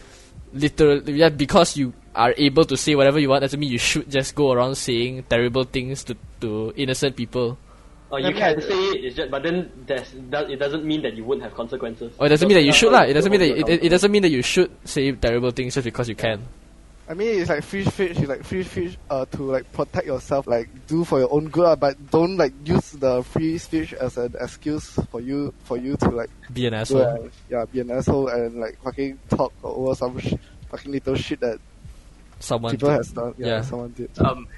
literally yeah because you are able to say whatever you want doesn't mean you should just go around saying terrible things to to innocent people. Uh, you can I- say it, it's just, but then there's, that, it doesn't mean that you wouldn't have consequences. Or it doesn't mean that you That's should how lah. It doesn't mean that it, you it, it doesn't mean that you should say terrible things just because you can. I mean, it's like free speech. It's like free speech uh, to like protect yourself, like do for your own good, uh, but don't like use the free speech as an excuse for you for you to like Be an do asshole. a- yeah be an asshole and like fucking talk over some sh- fucking little shit that Someone. people has done. Yeah, yeah. someone did. um,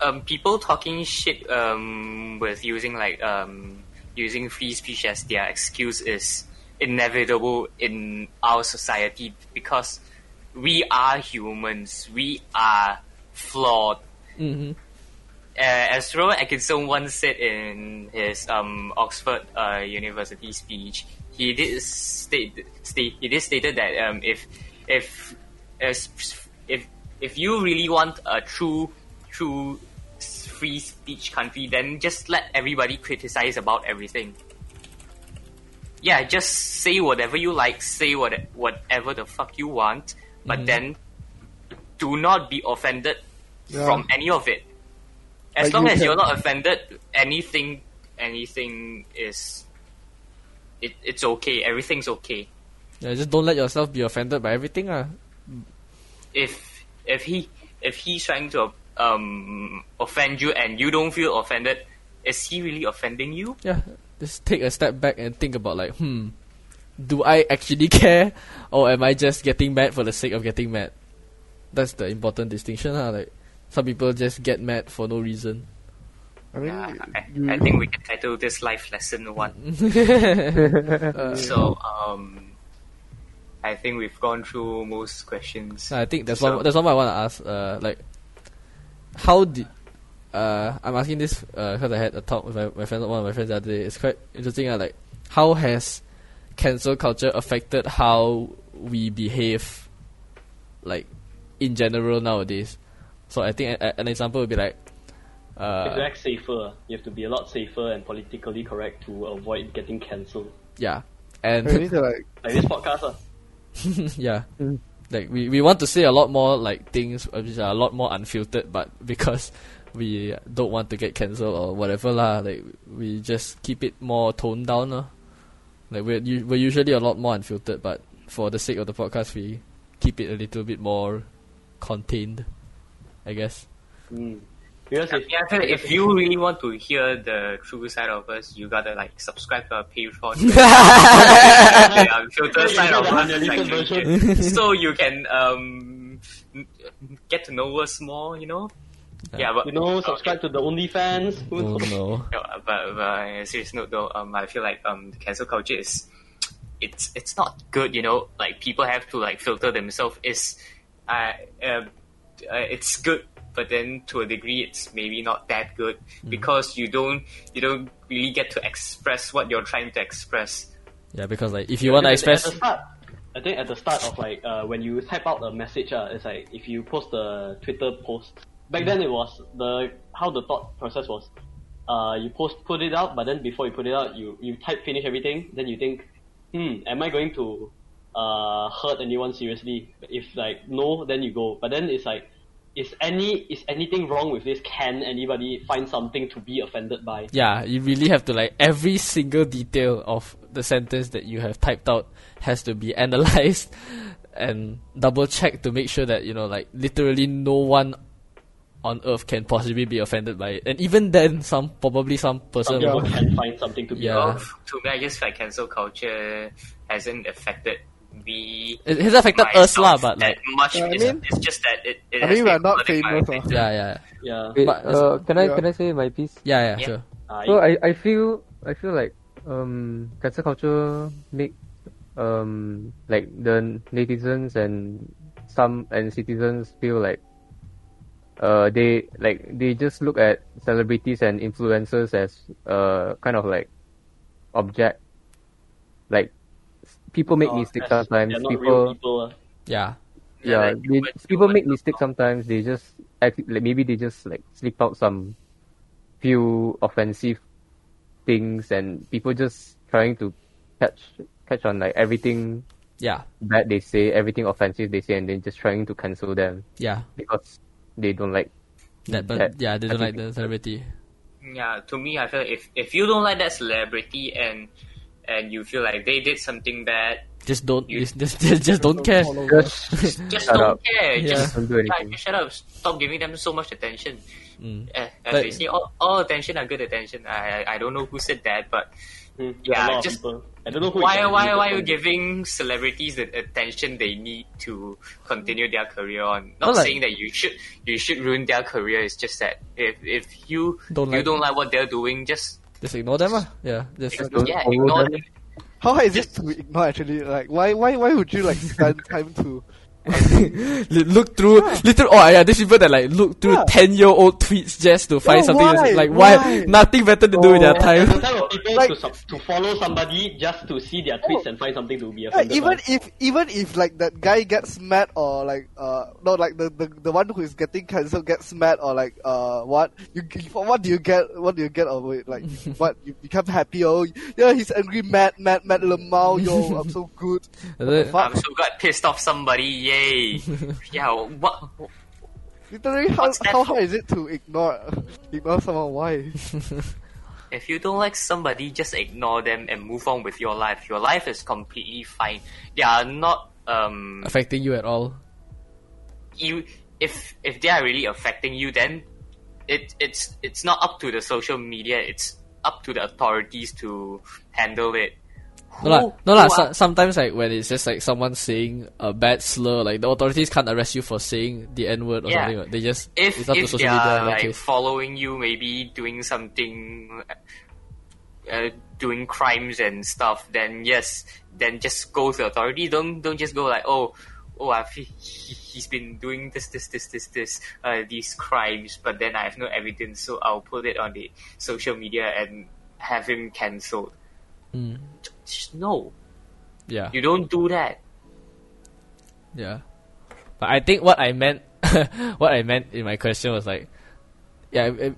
Um, people talking shit um, with using like um, using free speech as their excuse is inevitable in our society because we are humans. We are flawed. hmm uh, as Rowan Atkinson once said in his um, Oxford uh, University speech, he did state, state he did stated that um, if if as if if you really want a true true free speech country, then just let everybody criticize about everything. Yeah, just say whatever you like, say what whatever the fuck you want, but Mhm. then do not be offended Yeah. from any of it. As Like long you as can- you're not offended, anything anything is it, it's okay. Everything's okay. Yeah, just don't let yourself be offended by everything. Ah. If if he if he's trying to um offend you and you don't feel offended, is he really offending you? Yeah, just take a step back and think about like, hmm, do I actually care, or am I just getting mad for the sake of getting mad? That's the important distinction. Huh? Like, some people just get mad for no reason. I mean, Yeah, I, I think we can title this life lesson one. Uh, So um, I think we've gone through most questions. I think that's So- one. That's one I want to ask. Uh, like, how did uh, I'm asking this because I had a talk with my, my friend, one of my friends the other day. It's quite interesting. Uh, like, how has cancel culture affected how we behave, like, in general nowadays? So I think a, a- an example would be like, You uh, act safer. You have to be a lot safer and politically correct to avoid getting cancelled. yeah, and we need to like Like this podcast, uh, yeah. Mm. Like we, we want to say a lot more like things which are a lot more unfiltered, but because we don't want to get cancelled or whatever lah, like we just keep it more toned down. Uh. Like we're we're usually a lot more unfiltered, but for the sake of the podcast, we keep it a little bit more contained. I guess. mm. Because if, Yeah, I if you really want to hear the true side of us, you gotta like subscribe to our Patreon. the unfiltered side of us, like, so you can um get to know us more. You know. Yeah, but you know, subscribe to the OnlyFans. Who Oh no. No, but, but on a serious note though, um, I feel like um, the cancel culture is, it's it's not good. You know, like people have to like filter themselves. Is, uh, uh, uh, it's good, but then to a degree, it's maybe not that good because you don't you don't really get to express what you're trying to express. Yeah, because like if you want to express, At the start, I think at the start of like uh, when you type out a message, uh, it's like if you post a Twitter post. Back then, it was the how the thought process was. Uh, you post put it out, but then before you put it out, you you type finish everything. Then you think, hmm, am I going to uh hurt anyone seriously? If like no, then you go. But then it's like. Is any is anything wrong with this? Can anybody find something to be offended by? yeah, you really have to like every single detail of the sentence that you have typed out has to be analyzed and double checked to make sure that you know like literally no one on earth can possibly be offended by it. And even then some probably some person Some will- can find something to be Yeah. Well, to me, I guess like cancel culture hasn't affected me. it has affected us lah, but like much. Yeah, I it's, mean- it's just that it. it I has mean, we are not famous, attention. yeah, yeah, Yeah. Wait, But- uh, can I Yeah. can I say my piece? yeah, yeah, Yeah. sure. Uh, So I, I feel I feel like um cancel culture make um like the netizens and some and citizens feel like uh they like they just look at celebrities and influencers as uh kind of like object like s- people make Oh, mistakes as sometimes not people real people. uh. Yeah. Yeah, yeah, like they, humans- people make mistakes don't sometimes. They just act, like maybe they just like slip out some few offensive things, and people just trying to catch catch on like everything Yeah. bad they say, everything offensive they say, and then just trying to cancel them Yeah. because they don't like. That but that yeah, they don't like the celebrity. Yeah, to me, I feel like if if you don't like that celebrity and and you feel like they did something bad, Just don't You- just just, just, just don't care. follow Just just Shut don't up. care. Yeah. Just, Don't do yeah, anything. just shut up. Stop giving them so much attention. Mm. Uh, as But- they say, all, all attention are good attention. I I I don't know who said that, but Hmm, Yeah, a lot of just- I don't know who. why why why are you giving celebrities the attention they need to continue their career on? Not like- saying that you should you should ruin their career. It's just that if if you Don't you like- don't like what they're doing, just Just ignore them, ah. Yeah. Just don't yeah, follow ignore them. them. How hard is it to ignore actually? Like, why, why, why would you like spend time to Li- look through little oh yeah, there's people that like look through Yeah. ten year old tweets just to find Yeah, something why? like why? Why? nothing better to do with their Oh. time. There's the type of people Like- to, sub- to follow somebody just to see their tweets and find something to be Yeah, offended even by. if even if like that guy gets mad or like uh no like the, the the one who is getting cancelled gets mad or like uh what you what do you get what do you get of it like what you become happy oh yeah he's angry mad mad mad lemao yo I'm so good Is it? fuck I'm so got pissed off somebody. Yay! yeah. What? literally how What's that how for? hard is it to ignore ignore someone why If you don't like somebody, just ignore them and move on with your life. Your life is completely fine. They are not um Affecting you at all. you if if they are really affecting you then it it's it's not up to the social media, it's up to the authorities to handle it. No lah, no lah. So, sometimes like when it's just like someone saying a bad slur, like the authorities can't arrest you for saying the n word or Yeah. something. They just if it's up if they social media are like case. following you, maybe doing something, uh, doing crimes and stuff, then yes, then just go to the authority. Don't don't just go like oh. Oh, I've, he, he's been doing this, this, this, this, this, uh, these crimes, but then I have no evidence, so I'll put it on the social media and have him cancelled. Mm. Just no, Yeah, you don't do that. yeah. But I think what I meant, what I meant in my question was like, yeah, it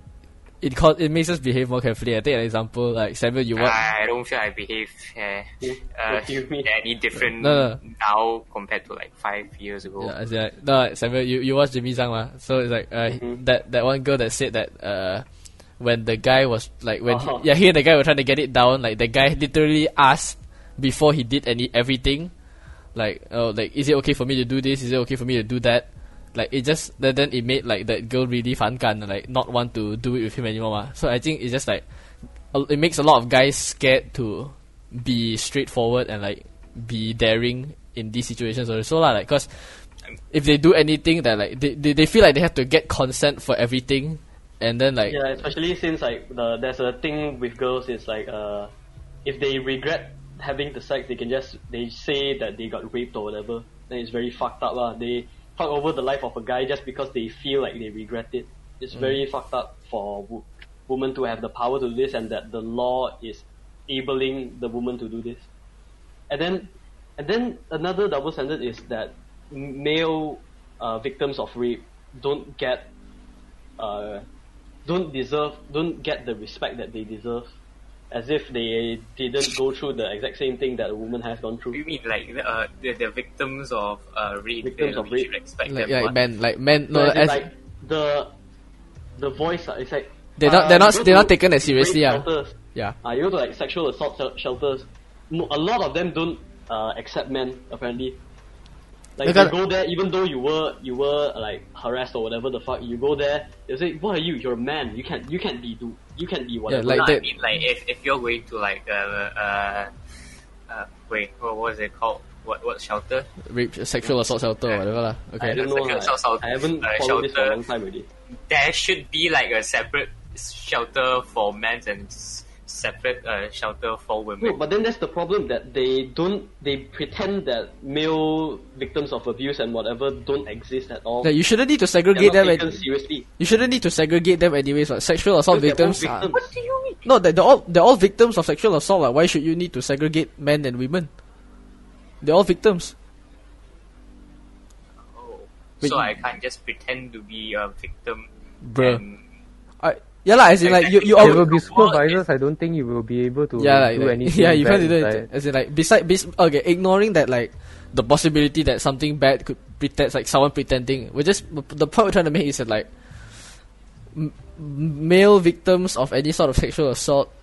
it, cause, it makes us behave more carefully. I take an example like Samuel, you want I don't feel I behave uh, uh, What do you mean? any different No, no. now compared to like five years ago. Yeah, as like, no, Samuel, you, you watch Jimmy Zhang, ma? So it's like uh, Mhm. that that one girl that said that uh, when the guy was like when Uh-huh. he, yeah he and the guy were trying to get it down, like the guy literally asked before he did any everything, like oh like is it okay for me to do this? Is it okay for me to do that? Like it just then then it made like that girl really 反感 like not want to do it with him anymore. Ma. So I think it's just like it makes a lot of guys scared to be straightforward and like be daring in these situations also lah. Like cause if they do anything that like they, they, they feel like they have to get consent for everything and then like Yeah, especially since like the there's a thing with girls is like uh, if they regret having the sex, they can just they say that they got raped or whatever. Then it's very fucked up lah. They fuck over the life of a guy just because they feel like they regret it. It's very fucked up for wo- women to have the power to do this and that the law is enabling the woman to do this. And then, and then another double standard is that male uh, victims of rape don't get uh, don't deserve don't get the respect that they deserve as if they didn't go through the exact same thing that a woman has gone through. You mean like uh, the, the victims of uh, rape? Victims of we rape. should expect like, them. like men like men no No, as as, like the the voice uh, it's like They're not- they're not- you they're not taken as seriously, rape ah. shelters, yeah uh, you go to like sexual assault shelters. Mo- a lot of them don't uh, accept men apparently. Like Because- you go there, even though you were you were like harassed or whatever the fuck, you go there. They say, "What are you? You're a man. You can't you can't be do you can't be whatever." like no, that- I mean, like if, if you're going to like uh, uh, uh wait, what was it called? What what shelter? rape sexual assault shelter or whatever lah. I Okay. don't know. Sexual lah. assault, I haven't uh, followed this for a long time already. There should be like a separate shelter for men and s- separate uh, shelter for women. No, women. but then that's the problem that they don't. They pretend that male victims of abuse and whatever don't exist at all. Like, you shouldn't need to segregate them. taken and- seriously. you shouldn't need to segregate them anyways. Like, sexual assault Because victims. Are. What do you mean? no, they're, they're all they're all victims of sexual assault. Like, why should you need to segregate men and women? They're all victims. Oh, But so you- I can't just pretend to be a victim. Bruh. Yeah, lah. As in, like you, you There always, will be supervisors. I don't think you will be able to yeah, like, do like anything. yeah, you can't do it. As in, like, beside, bes- okay, ignoring that, like, the possibility that something bad could pretend, like someone pretending. We're just the point we're trying to make is that like, m- male victims of any sort of sexual assault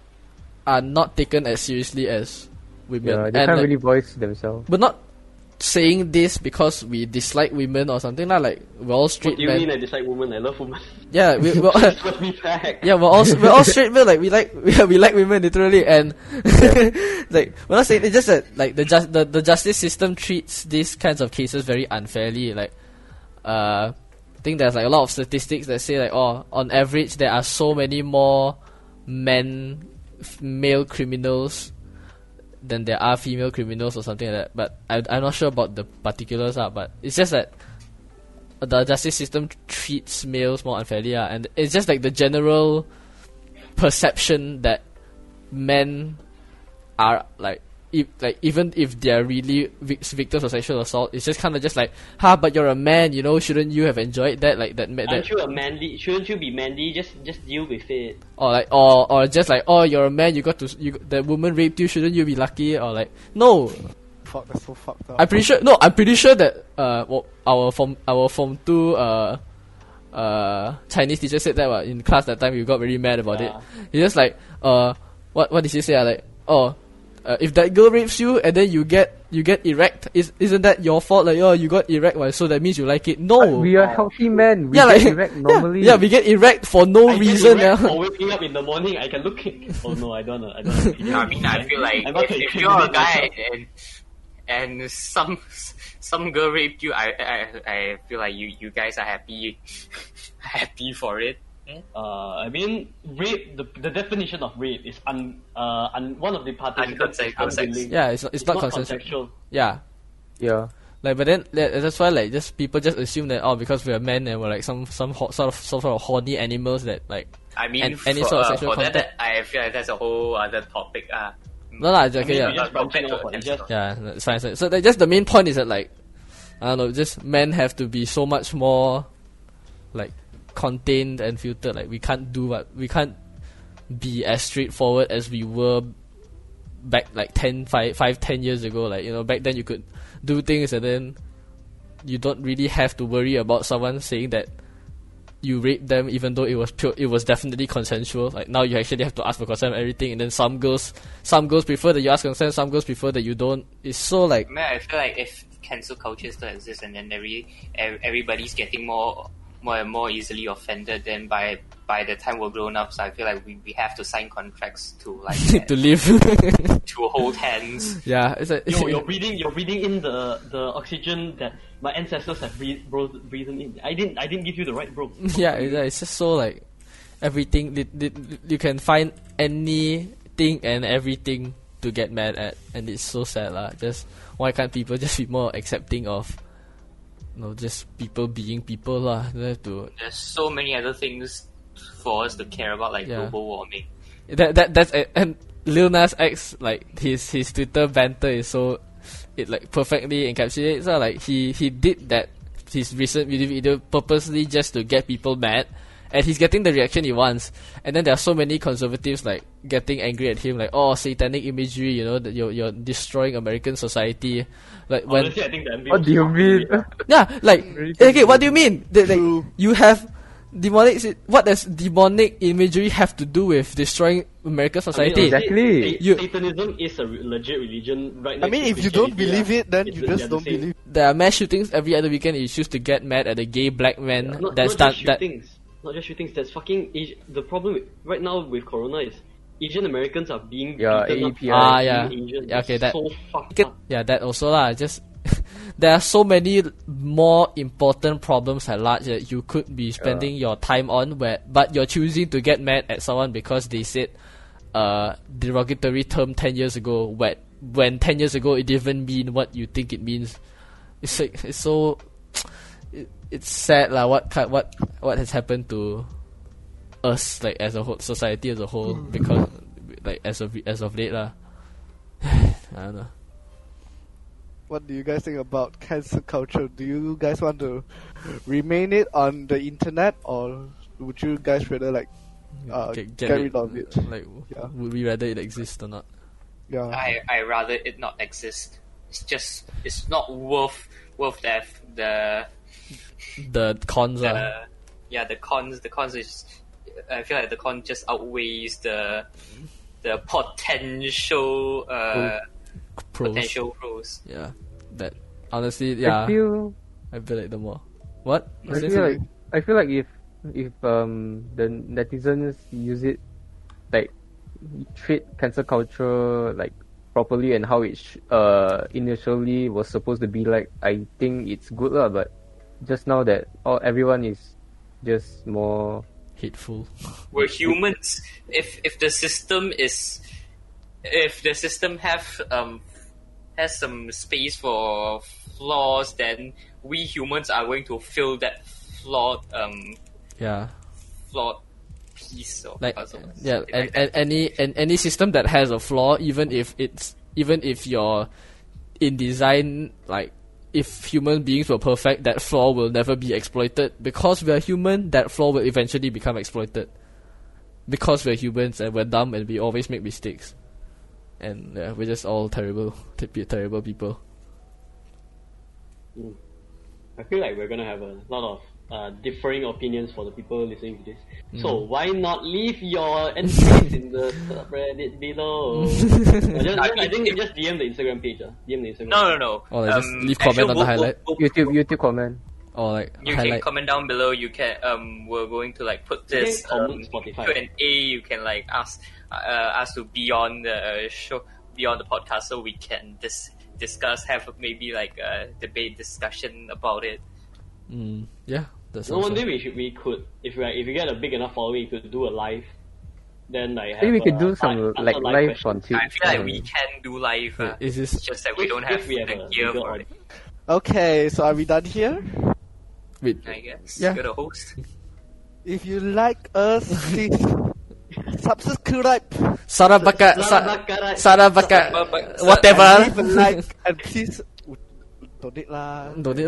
are not taken as seriously as women. Yeah, they And, can't like, really voice themselves. We're not saying this because we dislike women or something. Not like we're all What straight do you men. mean I dislike women? I love women. Yeah, we, we're, back. Yeah, we're all we're all straight men. Like we like we, we like women literally, and like we're not saying it's just that like the just the, the justice system treats these kinds of cases very unfairly. Like, uh, I think there's like a lot of statistics that say like oh, on average there are so many more men, male criminals than there are female criminals or something like that. But I, I'm not sure about the particulars, uh, but it's just that the justice system treats males more unfairly, uh, and it's just like the general perception that men are like if, like even if they're really vic- victims of sexual assault, it's just kind of just like, ha, but you're a man, you know, shouldn't you have enjoyed that? Like that, that Aren't you a manly? Shouldn't you be manly? Just just deal with it. or like or or just like oh you're a man you got to you that woman raped you shouldn't you be lucky or like no Fuck, that's so fucked up. I'm pretty sure no I'm pretty sure that uh well, our form our form two uh uh Chinese teacher said that what, in class that time we got very mad about Yeah. it. He just like uh what what did she say uh, like oh uh, if that girl rapes you and then you get you get erect is isn't that your fault like oh you got erect well, so that means you like it no We are healthy men. We yeah get like erect normally. yeah we get erect for no I get reason erect yeah. For waking up in the morning, I can look. oh no, I don't know. I don't know. No, I mean, I feel like I'm not if, if you're a guy and and some some girl raped you, I I, I feel like you you guys are happy happy for it. Uh, I mean, rape. The, the definition of rape is un, uh, un, one of the participants is Unconsensual sex. unwilling. yeah it's, it's, It's not, not consensual consensual. yeah yeah. Like, but then that's why like just people just assume that oh because we're men and we're like some some ho- sort of some sort of horny animals that like I mean, And any for, sort of uh, sexual for that, contact. I feel like that's a whole other topic. Uh, no lah okay I mean, yeah we just branching off. what, we just yeah it's fine, it's fine. so that, just the main point is that like I don't know just men have to be so much more like contained and filtered. Like we can't do what we can't be as straightforward as we were back like 10 5, 5 10 years ago. Like you know back then you could do things and then you don't really have to worry about someone saying that you raped them even though it was pure it was definitely consensual. Like now you actually have to ask for consent everything and then some girls some girls prefer that you ask consent some girls prefer that you don't. It's so like Man, I feel like if cancel culture still exists and then every everybody's getting more more and more easily offended, then by by the time we're grown ups, I feel like we, we have to sign contracts to like to live to hold hands. yeah it's like Yo, you're breathing. You're breathing in the, the oxygen that my ancestors have breathed, bro, breathing in. I didn't. I didn't give you the right, bro. yeah, it's, like- it's just so like everything. li- li- li- You can find anything and everything to get mad at, and it's so sad, lah. Just why can't people just be more accepting of, you know, just people being people, lah? Don't have to. There's so many other things for us to care about, like Yeah. global warming. That that that's and Lil Nas X like his his Twitter banter is so it like perfectly encapsulates. lah. like he he did that his recent video video purposely just to get people mad. And he's getting the reaction he wants, and then there are so many conservatives like getting angry at him, like oh satanic imagery, you know that you're you're destroying American society, like when Honestly, I think the What do you mean? yeah, like okay, what do you mean? That, like, you have demonic. What does demonic imagery have to do with destroying American I mean, society? Exactly. You- Satanism is a legit religion, right? Now. I mean, to if you don't believe it, then you just the don't same. believe. there are mass shootings every other weekend. You choose to get mad at a gay black man Not, that's not done just that. Shootings. Not just shootings. That's fucking. Asi- the problem with, right now with Corona is Asian Americans are being Yeah, beaten up Ah, yeah. Asian. Yeah, okay, It's that- so fucked Get- up. Yeah, that also lah. Just there are so many more important problems at large that you could be spending your time on, where but you're choosing to get mad at someone because they said uh derogatory term ten years ago. When when ten years ago it didn't mean what you think it means. It's like it's so. It, it's sad lah. What ki- what what has happened to us like as a whole society as a whole because like as of as of late lah. I don't know. What do you guys think about cancel culture? Do you guys want to remain it on the internet, or would you guys rather like, uh, Get- get, get rid of it? Like, Yeah. would we rather it exist or not? Yeah. I I rather it not exist. It's just it's not worth worth the the The cons the are yeah the cons the cons is I feel like the con just outweighs the the potential uh pros. potential pros. Yeah, that honestly, yeah, I feel I feel like the more what? I What's it? feel like I feel like if if um the netizens use it like treat cancel culture like properly and how it sh- uh initially was supposed to be like I think it's good lah but just now that all everyone is just more hateful. We're humans. If if the system is if the system have um has some space for flaws, then we humans are going to fill that flawed um Yeah. flawed piece of like puzzle. yeah and, and any and any system that has a flaw even if it's even if you're in design like if human beings were perfect that flaw will never be exploited. Because we're human that flaw will eventually become exploited. Because we're humans and we're dumb and we always make mistakes. And yeah, we're just all terrible terrible people. Hmm. I feel like we're gonna have a lot of uh, differing opinions for the people listening to this. So Mm-hmm. why not leave your entries in the subreddit below? Or just, I I, mean, think if- just DM the Instagram page. Uh. DM the Instagram. No, no, no. Or like just Um, leave comment actually, on the we'll- highlight. we'll- we'll- YouTube YouTube comment. or like You can highlight comment down below. You can um, we're going to like put this can um. Q and A. You can like ask uh, us to be on the show, be on the podcast, so we can dis- discuss, have maybe like a debate discussion about it. mm, yeah that's No, also one day we should we could if we if we get a big enough following, we could do a live. Then like have Maybe we could uh, do some answer like live live questions. on Twitch. I feel like we can do live. Uh, is this just that we don't have we the have a gear for it. Okay, so are we done here? wait I guess. Yeah. You're the host. If you like us, please subscribe, Sarabaka sa, Sarabaka- Sarabaka Sarabaka- whatever leave a like, and please donate lah. Don't it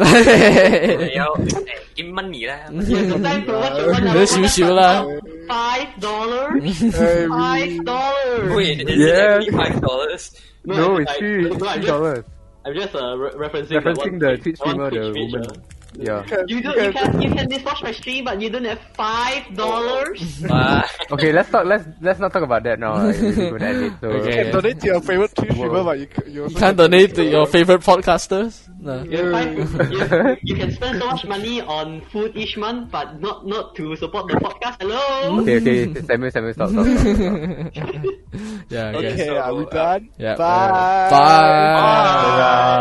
要诶几 money 啦？ Time to watch your one hour 少少啦 Five dollars. Hey, Five dollars. Wait, is Yeah. it actually five dollars? No, I- it's I- three, no, I three just- dollars. I'm just uh, re- referencing, Referencing the, the one Twitch the one streamer, the Twitch page, woman. Uh. Yeah. You do you can you can watch my stream, but you don't have five dollars. Ah, Okay, let's talk. Let's let's not talk about that now. Like, we're gonna end it. So Okay. You can donate to your favorite Twitch Whoa. streamer, but you, you, You can't donate to your favorite podcasters. No. You, have five, you, you can spend so much money on food each month, but not not to support the podcast. Hello. Okay, okay. Samuel, Samuel, stop, stop. stop, stop. Yeah. Okay. Okay, are we So, uh, done? Yeah. Bye. Bye. Bye.